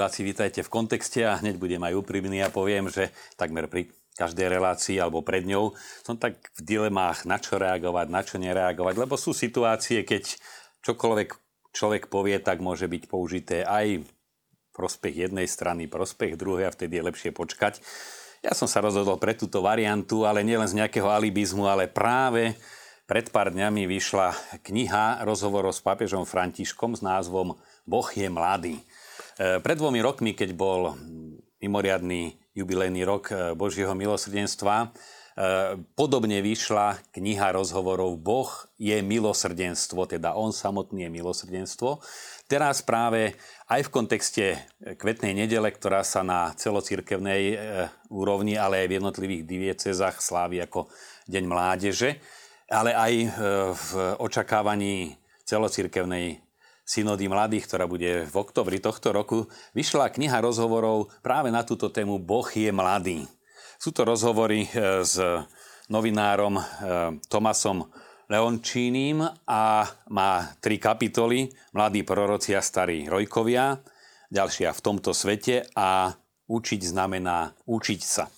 Diváci, vítajte v kontexte a hneď budem aj úprimný a poviem, že takmer pri každej relácii alebo pred ňou som tak v dilemách, na čo reagovať, na čo nereagovať, lebo sú situácie, keď čokoľvek človek povie, tak môže byť použité aj prospech jednej strany, prospech druhej a vtedy je lepšie počkať. Ja som sa rozhodol pre túto variantu, ale nielen z nejakého alibizmu, ale práve pred pár dňami vyšla kniha rozhovorov s pápežom Františkom s názvom Boh je mladý. E, pred dvomi rokmi, keď bol mimoriadný jubilejný rok e, Božieho milosrdenstva, e, podobne vyšla kniha rozhovorov Boh je milosrdenstvo, teda on samotný je milosrdenstvo. Teraz práve aj v kontexte kvetnej nedele, ktorá sa na celocirkevnej úrovni, ale aj v jednotlivých diviecezách slávi ako Deň mládeže, ale aj v očakávaní celocirkevnej synody mladých, ktorá bude v oktobri tohto roku, vyšla kniha rozhovorov práve na túto tému Boh je mladý. Sú to rozhovory e, s novinárom e, Tomasom Leončínim a má tri kapitoly Mladí proroci starí rojkovia, ďalšia v tomto svete a učiť znamená učiť sa. E,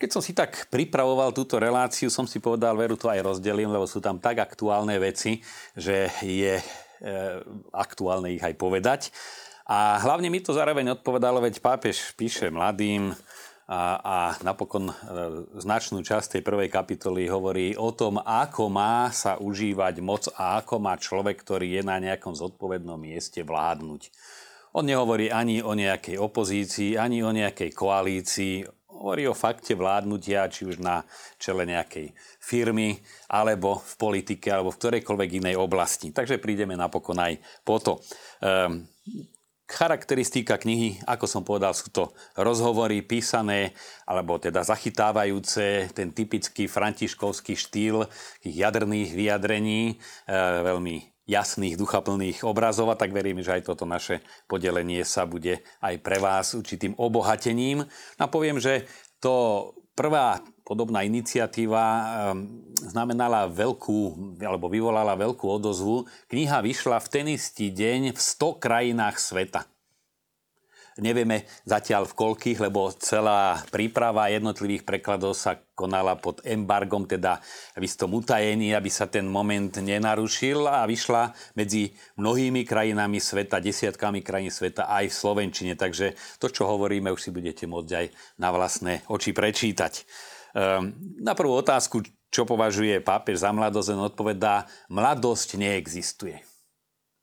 keď som si tak pripravoval túto reláciu, som si povedal, veru to aj rozdelím, lebo sú tam tak aktuálne veci, že je Eh, aktuálne ich aj povedať. A hlavne mi to zároveň odpovedalo, veď pápež píše mladým a, a napokon e, značnú časť tej prvej kapitoly hovorí o tom, ako má sa užívať moc a ako má človek, ktorý je na nejakom zodpovednom mieste vládnuť. On nehovorí ani o nejakej opozícii, ani o nejakej koalícii, hovorí o fakte vládnutia, či už na čele nejakej firmy, alebo v politike, alebo v ktorejkoľvek inej oblasti. Takže prídeme napokon aj po to. Ehm, charakteristika knihy, ako som povedal, sú to rozhovory písané, alebo teda zachytávajúce ten typický františkovský štýl tých jadrných vyjadrení, e, veľmi jasných, duchaplných obrazov a tak verím, že aj toto naše podelenie sa bude aj pre vás určitým obohatením. A poviem, že to prvá podobná iniciatíva ehm, znamenala veľkú, alebo vyvolala veľkú odozvu. Kniha vyšla v ten istý deň v 100 krajinách sveta. Nevieme zatiaľ v koľkých, lebo celá príprava jednotlivých prekladov sa konala pod embargom, teda v istom utajení, aby sa ten moment nenarušil a vyšla medzi mnohými krajinami sveta, desiatkami krajín sveta aj v Slovenčine. Takže to, čo hovoríme, už si budete môcť aj na vlastné oči prečítať. Ehm, na prvú otázku, čo považuje pápež za mladosť, odpovedá, mladosť neexistuje.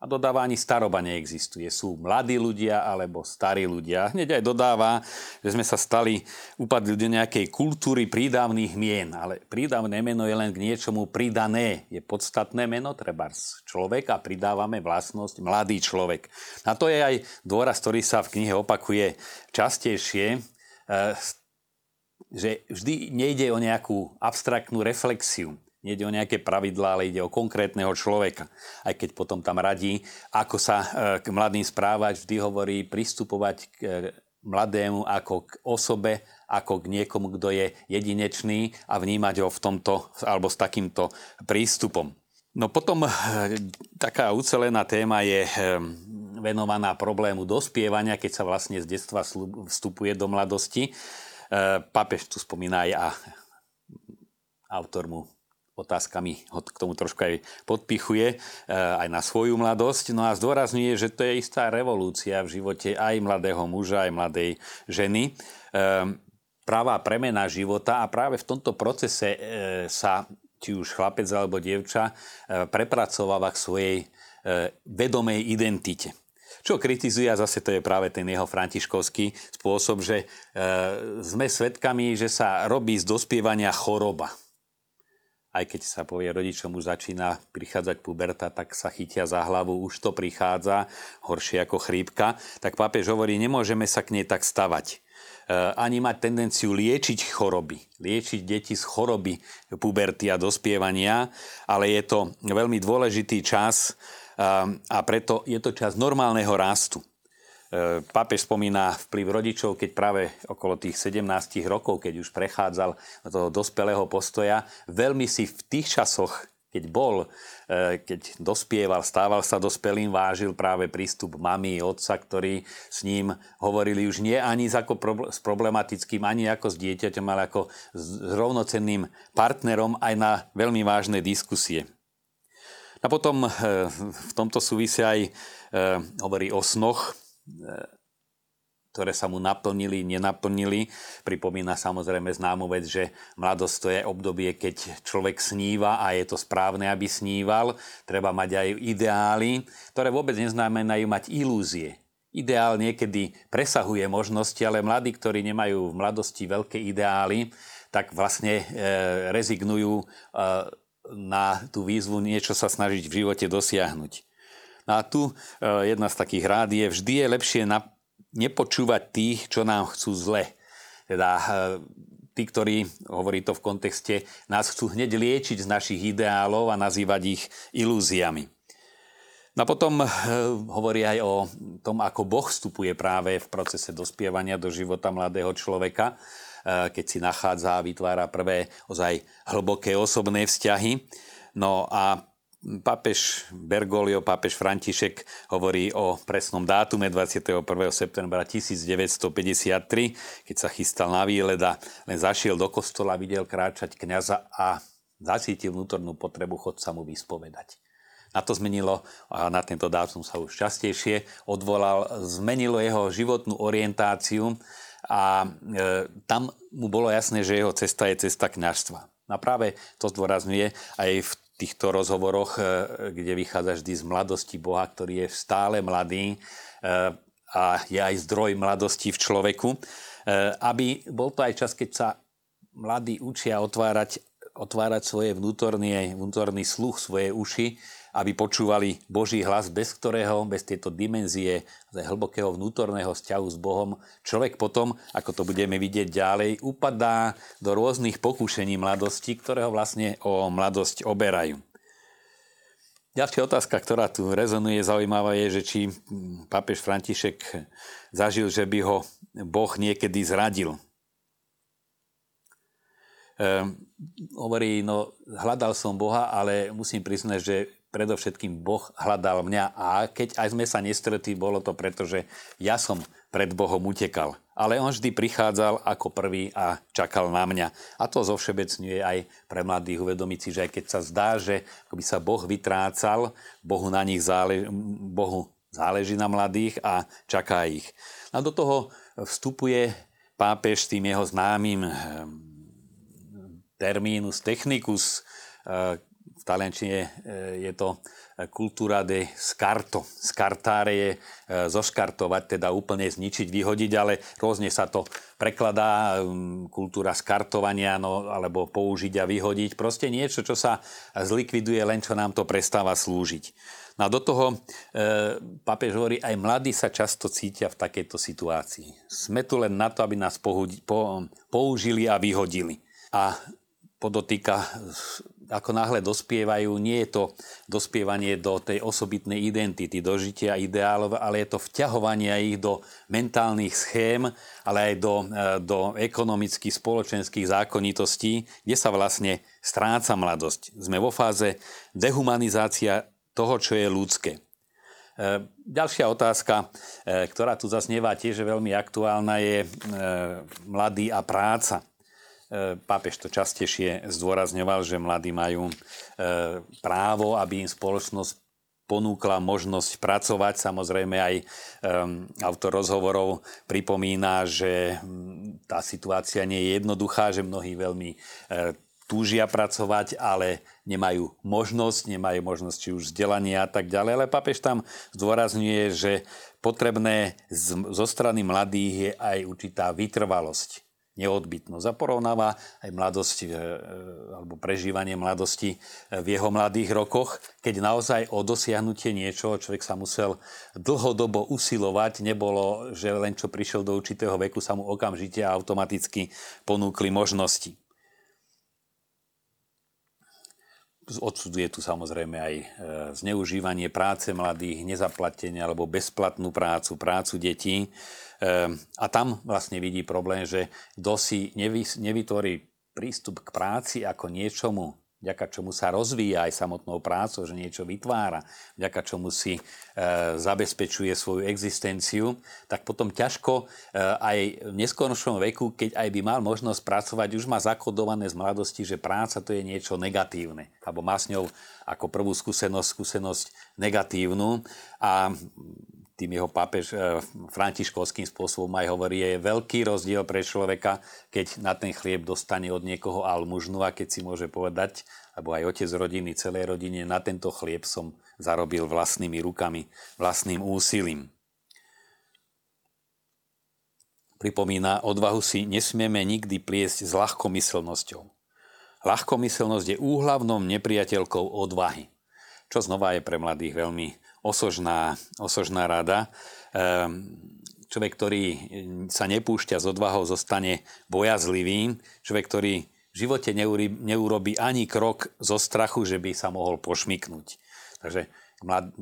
A dodáva, ani staroba neexistuje. Sú mladí ľudia alebo starí ľudia. Hneď aj dodáva, že sme sa stali, upadli do nejakej kultúry prídavných mien. Ale prídavné meno je len k niečomu pridané. Je podstatné meno, treba človek a pridávame vlastnosť mladý človek. A to je aj dôraz, ktorý sa v knihe opakuje častejšie. E, že vždy nejde o nejakú abstraktnú reflexiu Nejde o nejaké pravidlá, ale ide o konkrétneho človeka. Aj keď potom tam radí, ako sa e, k mladým správať, vždy hovorí pristupovať k e, mladému ako k osobe, ako k niekomu, kto je jedinečný a vnímať ho v tomto, alebo s takýmto prístupom. No potom e, taká ucelená téma je venovaná problému dospievania, keď sa vlastne z detstva vstupuje do mladosti. Pápež tu spomína aj a autor mu otázkami ho k tomu trošku aj podpichuje, e, aj na svoju mladosť. No a zdôrazňuje, že to je istá revolúcia v živote aj mladého muža, aj mladej ženy. E, Práva premena života a práve v tomto procese e, sa či už chlapec alebo dievča prepracováva k svojej vedomej identite. Čo kritizuje, a zase to je práve ten jeho františkovský spôsob, že sme svedkami, že sa robí z dospievania choroba aj keď sa povie rodičom už začína prichádzať puberta, tak sa chytia za hlavu, už to prichádza, horšie ako chrípka, tak pápež hovorí, nemôžeme sa k nej tak stavať. E, ani mať tendenciu liečiť choroby, liečiť deti z choroby puberty a dospievania, ale je to veľmi dôležitý čas a preto je to čas normálneho rastu. E, pápež spomína vplyv rodičov, keď práve okolo tých 17 rokov, keď už prechádzal do toho dospelého postoja, veľmi si v tých časoch keď bol, e, keď dospieval, stával sa dospelým, vážil práve prístup mamy, otca, ktorí s ním hovorili už nie ani ako, s problematickým, ani ako s dieťaťom, ale ako s rovnocenným partnerom aj na veľmi vážne diskusie. A potom e, v tomto súvise aj hovorí o snoch, ktoré sa mu naplnili, nenaplnili. Pripomína samozrejme známu vec, že mladosť to je obdobie, keď človek sníva a je to správne, aby sníval. Treba mať aj ideály, ktoré vôbec neznamenajú mať ilúzie. Ideál niekedy presahuje možnosti, ale mladí, ktorí nemajú v mladosti veľké ideály, tak vlastne e, rezignujú e, na tú výzvu niečo sa snažiť v živote dosiahnuť. A tu e, jedna z takých rád je, vždy je lepšie na, nepočúvať tých, čo nám chcú zle. Teda eh, tí, ktorí, hovorí to v kontexte, nás chcú hneď liečiť z našich ideálov a nazývať ich ilúziami. No a potom e, hovorí aj o tom, ako Boh vstupuje práve v procese dospievania do života mladého človeka, e, keď si nachádza a vytvára prvé ozaj hlboké osobné vzťahy. No a Pápež Bergoglio, pápež František hovorí o presnom dátume 21. septembra 1953, keď sa chystal na výlet a len zašiel do kostola, videl kráčať kňaza a zacítil vnútornú potrebu chodca mu vyspovedať. Na to zmenilo, a na tento dátum sa už častejšie odvolal, zmenilo jeho životnú orientáciu a e, tam mu bolo jasné, že jeho cesta je cesta kňažstva. A práve to zdôrazňuje aj v týchto rozhovoroch, e, kde vychádza vždy z mladosti Boha, ktorý je stále mladý e, a je aj zdroj mladosti v človeku, e, aby bol to aj čas, keď sa mladí učia otvárať, otvárať svoje vnútorný, vnútorný sluch, svoje uši, aby počúvali Boží hlas, bez ktorého, bez tejto dimenzie hlbokého vnútorného vzťahu s Bohom, človek potom, ako to budeme vidieť ďalej, upadá do rôznych pokúšení mladosti, ktoré ho vlastne o mladosť oberajú. Ďalšia otázka, ktorá tu rezonuje zaujímavá je, že či pápež František zažil, že by ho Boh niekedy zradil. Ehm, hovorí, no hľadal som Boha, ale musím priznať, že predovšetkým Boh hľadal mňa a keď aj sme sa nestretli, bolo to preto, že ja som pred Bohom utekal. Ale on vždy prichádzal ako prvý a čakal na mňa. A to zo všebecňuje aj pre mladých uvedomiť že aj keď sa zdá, že by sa Boh vytrácal, Bohu na nich záleží, Bohu záleží na mladých a čaká ich. A do toho vstupuje pápež tým jeho známym ehm, termínus technicus, eh, v taliančine e, je to kultúra de scarto. Skartáre je e, zoškartovať, teda úplne zničiť, vyhodiť, ale rôzne sa to prekladá, kultúra skartovania, no, alebo použiť a vyhodiť. Proste niečo, čo sa zlikviduje, len čo nám to prestáva slúžiť. No a do toho e, papež hovorí, aj mladí sa často cítia v takejto situácii. Sme tu len na to, aby nás pohudi, po, použili a vyhodili. A podotýka ako náhle dospievajú, nie je to dospievanie do tej osobitnej identity, do žitia ideálov, ale je to vťahovanie ich do mentálnych schém, ale aj do, e, do ekonomických, spoločenských zákonitostí, kde sa vlastne stráca mladosť. Sme vo fáze dehumanizácia toho, čo je ľudské. E, ďalšia otázka, e, ktorá tu zasnieva tiež veľmi aktuálna, je mladý a práca. E, pápež to častejšie zdôrazňoval, že mladí majú e, právo, aby im spoločnosť ponúkla možnosť pracovať. Samozrejme aj um, autor rozhovorov pripomína, že tá situácia nie je jednoduchá, že mnohí veľmi uh, túžia pracovať, ale nemajú možnosť, nemajú možnosť či už vzdelania a tak ďalej. Ale papež tam zdôrazňuje, že potrebné z, zo strany mladých je aj určitá vytrvalosť neodbitnosť. A porovnáva aj mladosť e, alebo prežívanie mladosti e, v jeho mladých rokoch, keď naozaj o dosiahnutie niečoho človek sa musel dlhodobo usilovať. Nebolo, že len čo prišiel do určitého veku, sa mu okamžite a automaticky ponúkli možnosti. Odsudzuje tu samozrejme aj zneužívanie práce mladých, nezaplatenie alebo bezplatnú prácu, prácu detí. Ehm, a tam vlastne vidí problém, že kto si nevytvorí prístup k práci ako niečomu vďaka čomu sa rozvíja aj samotnou prácou, že niečo vytvára, vďaka čomu si e, zabezpečuje svoju existenciu, tak potom ťažko e, aj v neskončnom veku, keď aj by mal možnosť pracovať, už má zakodované z mladosti, že práca to je niečo negatívne, alebo má s ňou ako prvú skúsenosť, skúsenosť negatívnu. A tým jeho pápež e, františkovským spôsobom aj hovorí, je veľký rozdiel pre človeka, keď na ten chlieb dostane od niekoho almužnu a keď si môže povedať, alebo aj otec rodiny, celej rodine, na tento chlieb som zarobil vlastnými rukami, vlastným úsilím. Pripomína, odvahu si nesmieme nikdy pliesť s ľahkomyselnosťou. Ľahkomyselnosť je úhlavnou nepriateľkou odvahy, čo znova je pre mladých veľmi osožná, osožná rada. Ehm, človek, ktorý sa nepúšťa s odvahou, zostane bojazlivým. Človek, ktorý v živote neurobí ani krok zo strachu, že by sa mohol pošmiknúť. Takže k mlad-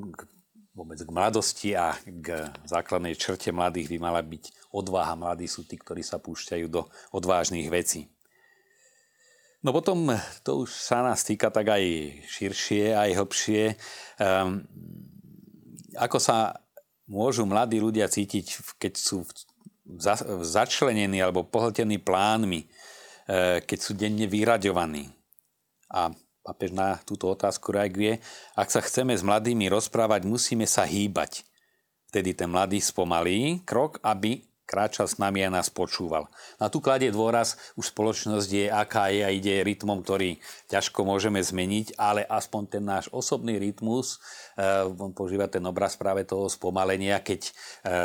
vôbec k mladosti a k základnej črte mladých by mala byť odvaha. Mladí sú tí, ktorí sa púšťajú do odvážnych vecí. No potom to už sa nás týka tak aj širšie, aj hlbšie. Um, ako sa môžu mladí ľudia cítiť, keď sú začlenení alebo pohltení plánmi, e, keď sú denne vyraďovaní. A papež na túto otázku reaguje, ak sa chceme s mladými rozprávať, musíme sa hýbať. Vtedy ten mladý spomalí krok, aby kráčal s nami a nás počúval. Na tu kladie dôraz, už spoločnosť je, aká je a ide rytmom, ktorý ťažko môžeme zmeniť, ale aspoň ten náš osobný rytmus, eh, on používa ten obraz práve toho spomalenia, keď eh,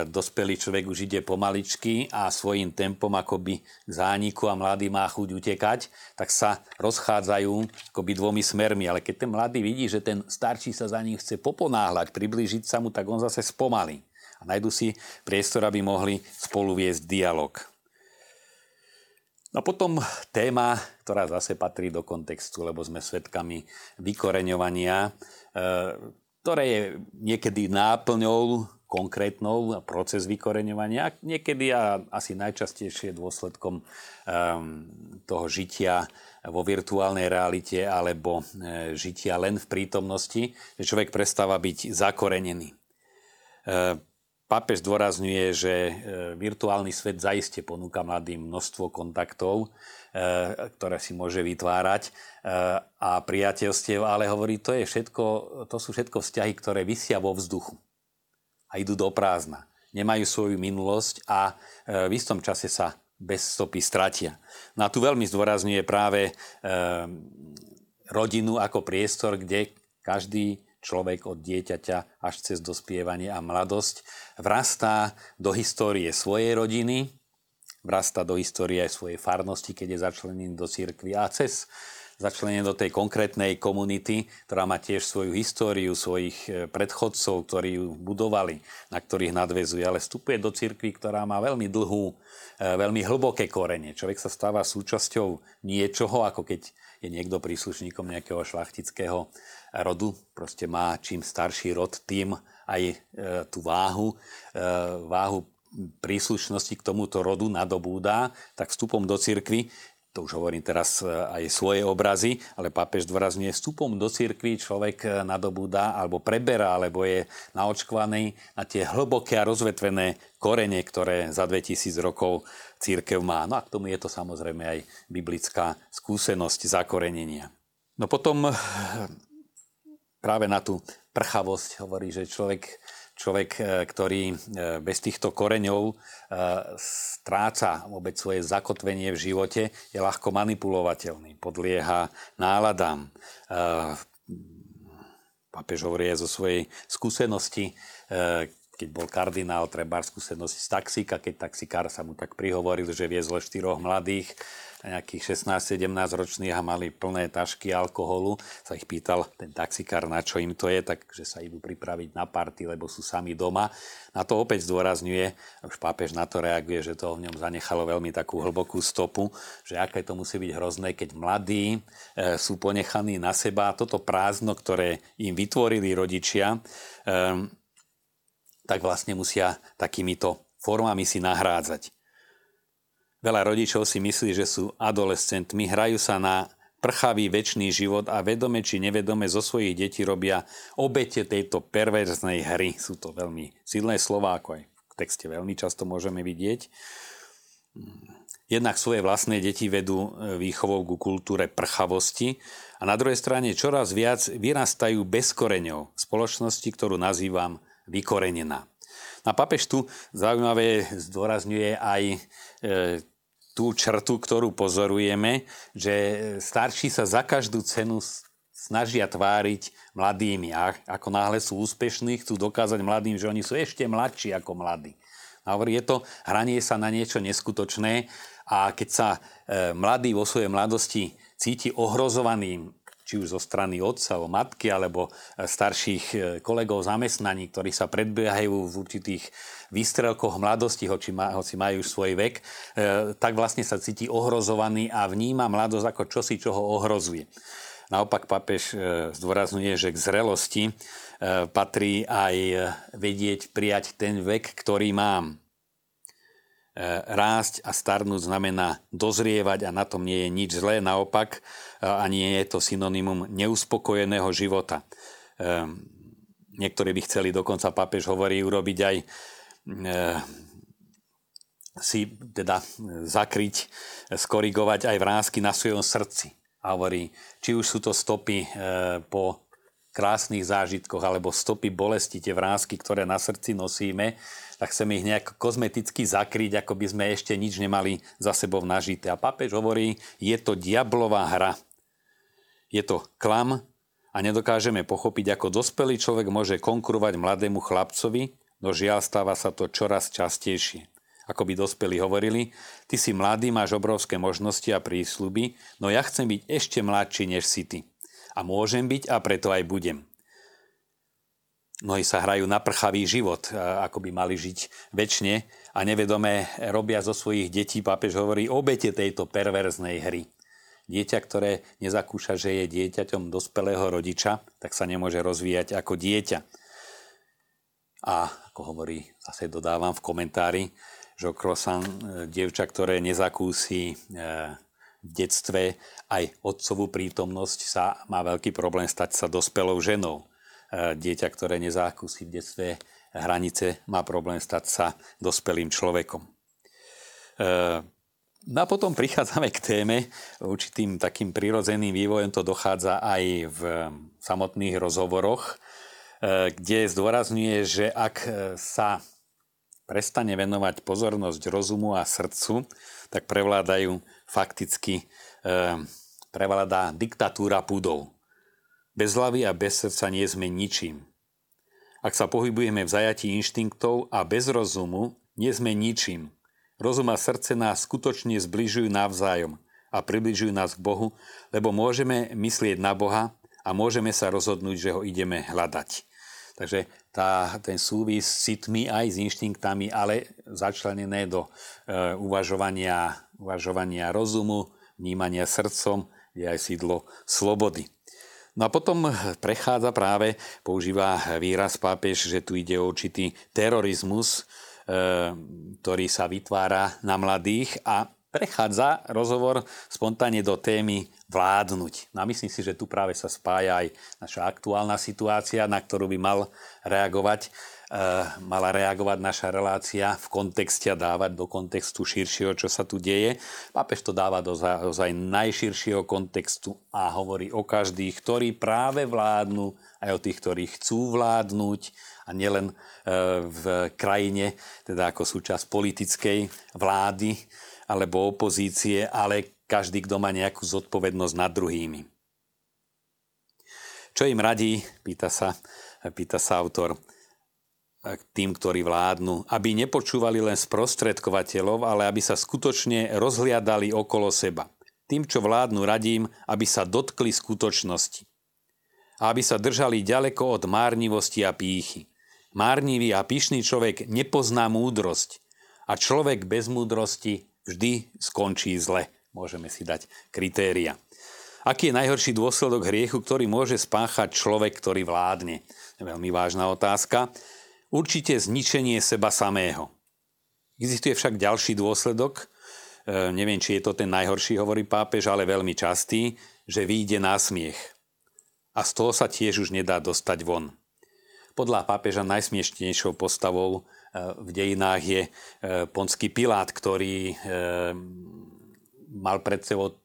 dospelý človek už ide pomaličky a svojím tempom akoby k zániku a mladý má chuť utekať, tak sa rozchádzajú akoby dvomi smermi. Ale keď ten mladý vidí, že ten starší sa za ním chce poponáhľať, priblížiť sa mu, tak on zase spomalí a nájdu si priestor, aby mohli spolu viesť dialog. No potom téma, ktorá zase patrí do kontextu, lebo sme svedkami vykoreňovania, e, ktoré je niekedy náplňou konkrétnou proces vykoreňovania, niekedy a asi najčastejšie dôsledkom um, toho žitia vo virtuálnej realite alebo e, žitia len v prítomnosti, že človek prestáva byť zakorenený. Pápež zdôrazňuje, že e, virtuálny svet zaiste ponúka mladým množstvo kontaktov, e, ktoré si môže vytvárať e, a priateľstiev, ale hovorí, to, je všetko, to sú všetko vzťahy, ktoré vysia vo vzduchu a idú do prázdna. Nemajú svoju minulosť a v istom čase sa bez stopy stratia. No a tu veľmi zdôrazňuje práve rodinu ako priestor, kde každý človek od dieťaťa až cez dospievanie a mladosť vrastá do histórie svojej rodiny, vrastá do histórie aj svojej farnosti, keď je začlenený do cirkvi a cez začlenený do tej konkrétnej komunity, ktorá má tiež svoju históriu, svojich e, predchodcov, ktorí ju budovali, na ktorých nadvezuje, ale vstupuje do cirkvi, ktorá má veľmi dlhú, e, veľmi hlboké korene. Človek sa stáva súčasťou niečoho, ako keď je niekto príslušníkom nejakého šlachtického rodu, proste má čím starší rod, tým aj e, tú váhu, e, váhu príslušnosti k tomuto rodu nadobúda, tak vstupom do cirkvy to už hovorím teraz e, aj svoje obrazy, ale pápež dôrazňuje, vstupom do cirkvi človek e, nadobúda alebo preberá, alebo je naočkovaný na tie hlboké a rozvetvené korene, ktoré za 2000 rokov církev má. No a k tomu je to samozrejme aj biblická skúsenosť zakorenenia. No potom práve na tú prchavosť hovorí, že človek, človek e, ktorý e, bez týchto koreňov e, stráca vôbec svoje zakotvenie v živote, je ľahko manipulovateľný, podlieha náladám. Papež hovorí zo svojej skúsenosti, keď bol kardinál, treba skúsenosť z taxíka, keď taxikár sa mu tak prihovoril, že viezol štyroch mladých nejakých 16-17 ročných a mali plné tašky alkoholu, sa ich pýtal ten taxikár, na čo im to je, takže sa idú pripraviť na party, lebo sú sami doma. Na to opäť zdôrazňuje, už pápež na to reaguje, že to v ňom zanechalo veľmi takú hlbokú stopu, že aké to musí byť hrozné, keď mladí e, sú ponechaní na seba. Toto prázdno, ktoré im vytvorili rodičia, e, tak vlastne musia takýmito formami si nahrádzať. Veľa rodičov si myslí, že sú adolescentmi, hrajú sa na prchavý väčší život a vedome či nevedome zo svojich detí robia obete tejto perverznej hry. Sú to veľmi silné slova, ako aj v texte veľmi často môžeme vidieť. Jednak svoje vlastné deti vedú e, výchovou ku kultúre prchavosti a na druhej strane čoraz viac vyrastajú bez koreňov spoločnosti, ktorú nazývam vykorenená. A papež tu zaujímavé zdôrazňuje aj e, tú črtu, ktorú pozorujeme, že starší sa za každú cenu snažia tváriť mladými a ako náhle sú úspešní, chcú dokázať mladým, že oni sú ešte mladší ako mladí. Hovorí, je to hranie sa na niečo neskutočné a keď sa e, mladý vo svojej mladosti cíti ohrozovaným či už zo strany otca, o matky, alebo e, starších e, kolegov zamestnaní, ktorí sa predbiehajú v určitých výstrelkoch mladosti, hoci, hoci majú svoj vek, e, tak vlastne sa cíti ohrozovaný a vníma mladosť ako čosi, čo ho ohrozuje. Naopak papež zdôrazňuje, že k zrelosti patrí aj vedieť prijať ten vek, ktorý mám. Rásť a starnúť znamená dozrievať a na tom nie je nič zlé, naopak a nie je to synonymum neuspokojeného života. Ehm, niektorí by chceli, dokonca pápež hovorí, urobiť aj si teda zakryť, skorigovať aj vrázky na svojom srdci. A hovorí, či už sú to stopy po krásnych zážitkoch alebo stopy bolesti, tie vrázky, ktoré na srdci nosíme, tak chceme ich nejak kozmeticky zakryť, ako by sme ešte nič nemali za sebou nažité. A pápež hovorí, je to diablová hra. Je to klam a nedokážeme pochopiť, ako dospelý človek môže konkurovať mladému chlapcovi, no žiaľ stáva sa to čoraz častejšie. Ako by dospelí hovorili, ty si mladý, máš obrovské možnosti a prísľuby, no ja chcem byť ešte mladší než si ty. A môžem byť a preto aj budem. Mnohí sa hrajú na prchavý život, ako by mali žiť väčšine a nevedome robia zo svojich detí, pápež hovorí, obete tejto perverznej hry. Dieťa, ktoré nezakúša, že je dieťaťom dospelého rodiča, tak sa nemôže rozvíjať ako dieťa. A ako hovorí, zase dodávam v komentári, že Krosan, e, dievča, ktoré nezakúsi e, v detstve aj otcovú prítomnosť, sa má veľký problém stať sa dospelou ženou. E, dieťa, ktoré nezakúsi v detstve hranice, má problém stať sa dospelým človekom. No a potom prichádzame k téme, určitým takým prirodzeným vývojom to dochádza aj v samotných rozhovoroch, e, kde zdôrazňuje, že ak sa prestane venovať pozornosť rozumu a srdcu, tak prevládajú fakticky, e, prevládá diktatúra púdov. Bez hlavy a bez srdca nie sme ničím. Ak sa pohybujeme v zajatí inštinktov a bez rozumu, nie sme ničím. Rozum a srdce nás skutočne zbližujú navzájom a približujú nás k Bohu, lebo môžeme myslieť na Boha a môžeme sa rozhodnúť, že ho ideme hľadať. Takže tá, ten súvis s citmi aj s inštinktami, ale začlenené do e, uvažovania, uvažovania rozumu, vnímania srdcom, je aj sídlo slobody. No a potom prechádza práve, používa výraz pápež, že tu ide o určitý terorizmus, Eh, ktorý sa vytvára na mladých a prechádza rozhovor spontánne do témy vládnuť. No a myslím si, že tu práve sa spája aj naša aktuálna situácia, na ktorú by mal reagovať, e, mala reagovať naša relácia v kontexte a dávať do kontextu širšieho, čo sa tu deje. Pápež to dáva do ozaj najširšieho kontextu a hovorí o každých, ktorí práve vládnu, aj o tých, ktorí chcú vládnuť, a nielen e, v krajine, teda ako súčasť politickej vlády alebo opozície, ale každý, kto má nejakú zodpovednosť nad druhými. Čo im radí, pýta sa, pýta sa autor, tým, ktorí vládnu, aby nepočúvali len sprostredkovateľov, ale aby sa skutočne rozhliadali okolo seba. Tým, čo vládnu, radím, aby sa dotkli skutočnosti. A aby sa držali ďaleko od márnivosti a pýchy. Márnivý a pyšný človek nepozná múdrosť a človek bez múdrosti vždy skončí zle. Môžeme si dať kritéria. Aký je najhorší dôsledok hriechu, ktorý môže spáchať človek, ktorý vládne? Veľmi vážna otázka. Určite zničenie seba samého. Existuje však ďalší dôsledok, e, neviem, či je to ten najhorší, hovorí pápež, ale veľmi častý, že vyjde na smiech. A z toho sa tiež už nedá dostať von. Podľa pápeža najsmiešnejšou postavou e, v dejinách je e, ponský Pilát, ktorý e, mal pred sebou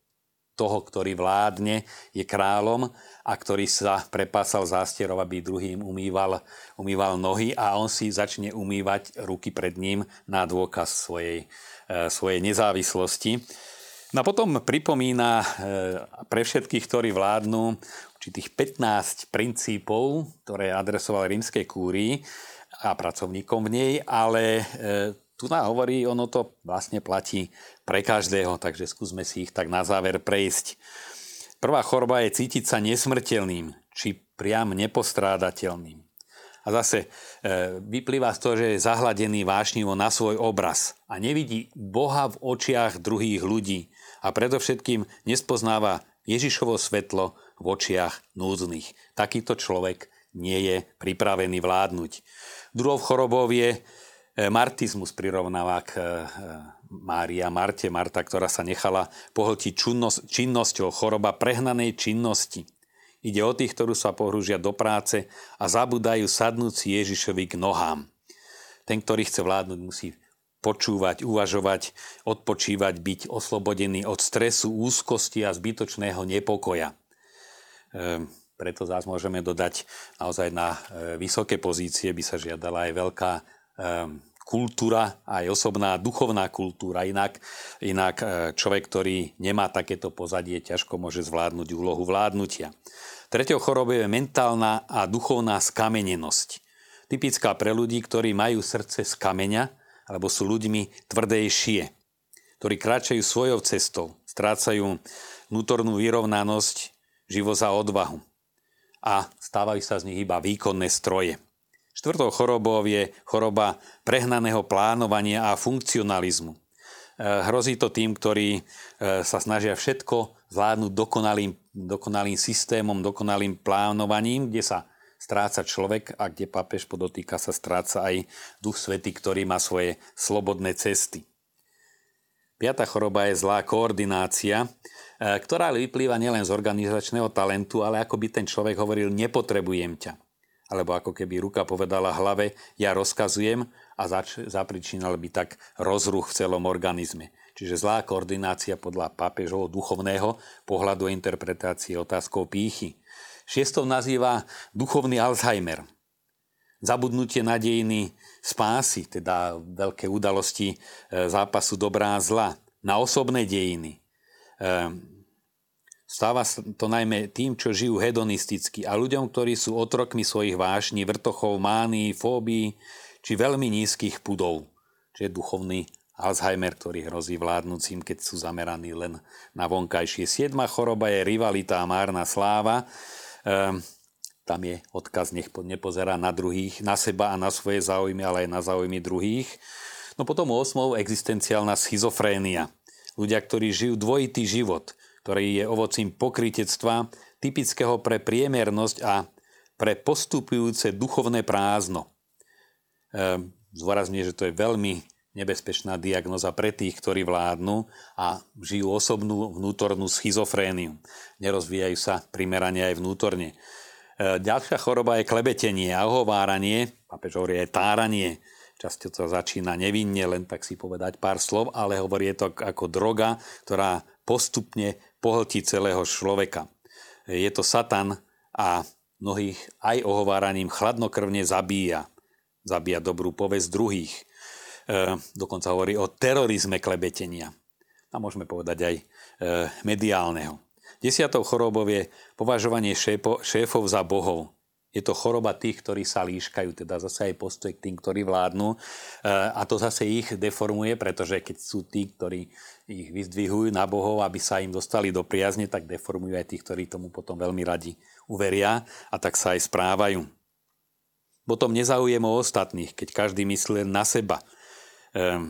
toho, ktorý vládne, je kráľom a ktorý sa prepásal zástierov, aby druhým umýval, umýval nohy a on si začne umývať ruky pred ním na dôkaz svojej, svojej nezávislosti. No a potom pripomína e, pre všetkých, ktorí vládnu, určitých 15 princípov, ktoré adresoval rímskej kúrii a pracovníkom v nej, ale e, tu nám hovorí, ono to vlastne platí pre každého, takže skúsme si ich tak na záver prejsť. Prvá choroba je cítiť sa nesmrteľným, či priam nepostrádateľným. A zase e, vyplýva z toho, že je zahladený vášnivo na svoj obraz a nevidí Boha v očiach druhých ľudí a predovšetkým nespoznáva Ježišovo svetlo v očiach núdznych. Takýto človek nie je pripravený vládnuť. Druhou chorobou je martizmus prirovnáva k e, Mária Marte, Marta, ktorá sa nechala pohltiť činnosťou, choroba prehnanej činnosti. Ide o tých, ktorí sa pohrúžia do práce a zabudajú sadnúť Ježišovi k nohám. Ten, ktorý chce vládnuť, musí počúvať, uvažovať, odpočívať, byť oslobodený od stresu, úzkosti a zbytočného nepokoja. E, preto zás môžeme dodať naozaj na e, vysoké pozície by sa žiadala aj veľká e, kultúra, aj osobná duchovná kultúra. Inak, inak e, človek, ktorý nemá takéto pozadie, ťažko môže zvládnuť úlohu vládnutia. Tretou chorobou je mentálna a duchovná skamenenosť. Typická pre ľudí, ktorí majú srdce z kameňa, alebo sú ľuďmi tvrdejšie, ktorí kráčajú svojou cestou, strácajú vnútornú vyrovnanosť, živo za odvahu a stávajú sa z nich iba výkonné stroje. Štvrtou chorobou je choroba prehnaného plánovania a funkcionalizmu. E, hrozí to tým, ktorí e, sa snažia všetko zvládnuť dokonalým, dokonalým systémom, dokonalým plánovaním, kde sa stráca človek a kde papež podotýka sa stráca aj duch svety, ktorý má svoje slobodné cesty. Piatá choroba je zlá koordinácia, e, ktorá vyplýva nielen z organizačného talentu, ale ako by ten človek hovoril, nepotrebujem ťa. Alebo ako keby ruka povedala hlave, ja rozkazujem a zač- zapričínal by tak rozruch v celom organizme. Čiže zlá koordinácia podľa pápežovho duchovného pohľadu interpretácie otázkou pýchy. Šiestov nazýva duchovný Alzheimer. Zabudnutie na dejiny spásy, teda veľké udalosti e, zápasu dobrá a zla, na osobné dejiny. E, stáva sa to najmä tým, čo žijú hedonisticky a ľuďom, ktorí sú otrokmi svojich vášní, vrtochov, mánií, fóbií či veľmi nízkych pudov. Čiže duchovný Alzheimer, ktorý hrozí vládnúcim, keď sú zameraní len na vonkajšie. Siedma choroba je rivalita a márna sláva. Ehm, tam je odkaz, nech nepozerá na druhých, na seba a na svoje záujmy, ale aj na záujmy druhých. No potom 8. existenciálna schizofrénia. Ľudia, ktorí žijú dvojitý život, ktorý je ovocím pokrytectva, typického pre priemernosť a pre postupujúce duchovné prázdno. Ehm, Zvorazňuje, že to je veľmi nebezpečná diagnoza pre tých, ktorí vládnu a žijú osobnú vnútornú schizofréniu. Nerozvíjajú sa primerane aj vnútorne. E, ďalšia choroba je klebetenie a ohováranie, papež hovorí aj táranie. Často to začína nevinne, len tak si povedať pár slov, ale hovorí to ako droga, ktorá postupne pohltí celého človeka. Je to Satan a mnohých aj ohováraním chladnokrvne zabíja. Zabíja dobrú povesť druhých E, dokonca hovorí o terorizme klebetenia. A môžeme povedať aj e, mediálneho. Desiatou chorobou je považovanie šépo, šéfov za bohov. Je to choroba tých, ktorí sa líškajú, teda zase aj postoj k tým, ktorí vládnu. E, a to zase ich deformuje, pretože keď sú tí, ktorí ich vyzdvihujú na bohov, aby sa im dostali do priazne, tak deformujú aj tých, ktorí tomu potom veľmi radi uveria a tak sa aj správajú. Potom nezaujem o ostatných, keď každý myslí na seba um,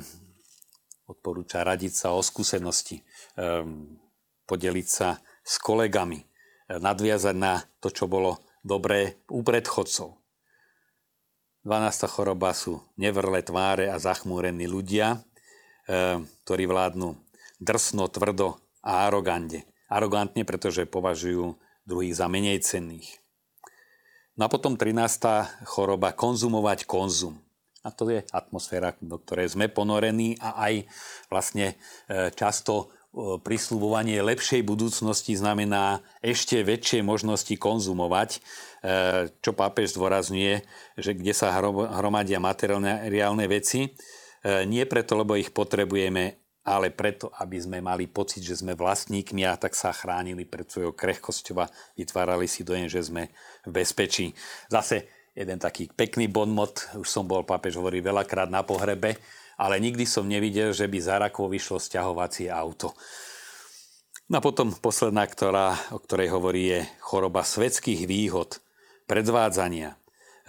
odporúča radiť sa o skúsenosti, um, podeliť sa s kolegami, nadviazať na to, čo bolo dobré u predchodcov. 12. choroba sú nevrlé tváre a zachmúrení ľudia, um, ktorí vládnu drsno, tvrdo a arogante. arogantne, pretože považujú druhých za menej cenných. No a potom 13. choroba, konzumovať konzum. A to je atmosféra, do ktorej sme ponorení a aj vlastne e, často prisľubovanie lepšej budúcnosti znamená ešte väčšie možnosti konzumovať, e, čo pápež zdôrazňuje, že kde sa hromadia materiálne veci, e, nie preto, lebo ich potrebujeme, ale preto, aby sme mali pocit, že sme vlastníkmi a tak sa chránili pred svojou krehkosťou a vytvárali si dojem, že sme v bezpečí. Zase jeden taký pekný bonmot, už som bol, pápež hovorí veľakrát na pohrebe, ale nikdy som nevidel, že by za rakvou vyšlo sťahovacie auto. No a potom posledná, ktorá, o ktorej hovorí, je choroba svetských výhod, predvádzania.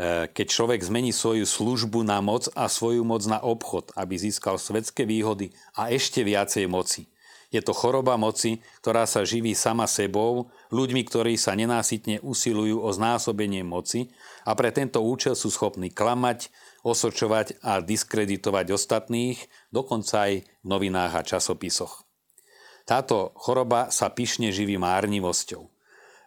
E, keď človek zmení svoju službu na moc a svoju moc na obchod, aby získal svetské výhody a ešte viacej moci. Je to choroba moci, ktorá sa živí sama sebou, ľuďmi, ktorí sa nenásytne usilujú o znásobenie moci a pre tento účel sú schopní klamať, osočovať a diskreditovať ostatných, dokonca aj v novinách a časopisoch. Táto choroba sa pyšne živí márnivosťou.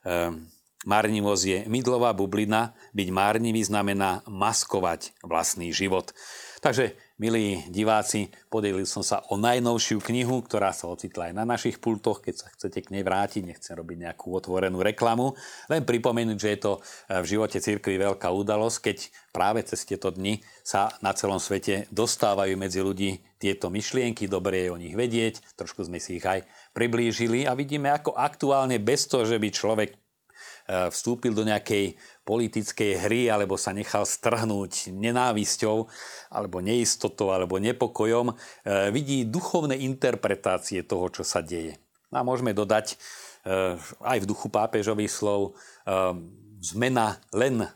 Ehm, márnivosť je mydlová bublina, byť márnivý znamená maskovať vlastný život. Takže Milí diváci, podelil som sa o najnovšiu knihu, ktorá sa ocitla aj na našich pultoch, keď sa chcete k nej vrátiť, nechcem robiť nejakú otvorenú reklamu. Len pripomenúť, že je to eh, v živote cirkvi veľká udalosť, keď práve cez tieto dni sa na celom svete dostávajú medzi ľudí tieto myšlienky, dobre je o nich vedieť, trošku sme si ich aj priblížili a vidíme, ako aktuálne bez toho, že by človek eh, vstúpil do nejakej politickej hry alebo sa nechal strhnúť nenávisťou alebo neistotou alebo nepokojom, e, vidí duchovné interpretácie toho, čo sa deje. A môžeme dodať e, aj v duchu pápežových slov e, zmena len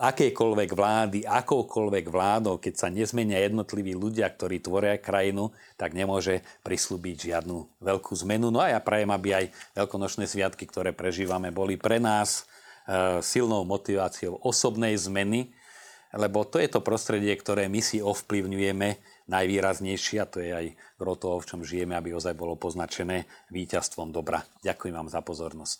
akékoľvek vlády, akoukoľvek vládou, keď sa nezmenia jednotliví ľudia, ktorí tvoria krajinu, tak nemôže prislúbiť žiadnu veľkú zmenu. No a ja prajem, aby aj veľkonočné sviatky, ktoré prežívame, boli pre nás silnou motiváciou osobnej zmeny, lebo to je to prostredie, ktoré my si ovplyvňujeme najvýraznejšie a to je aj gro toho, v čom žijeme, aby ozaj bolo poznačené víťazstvom dobra. Ďakujem vám za pozornosť.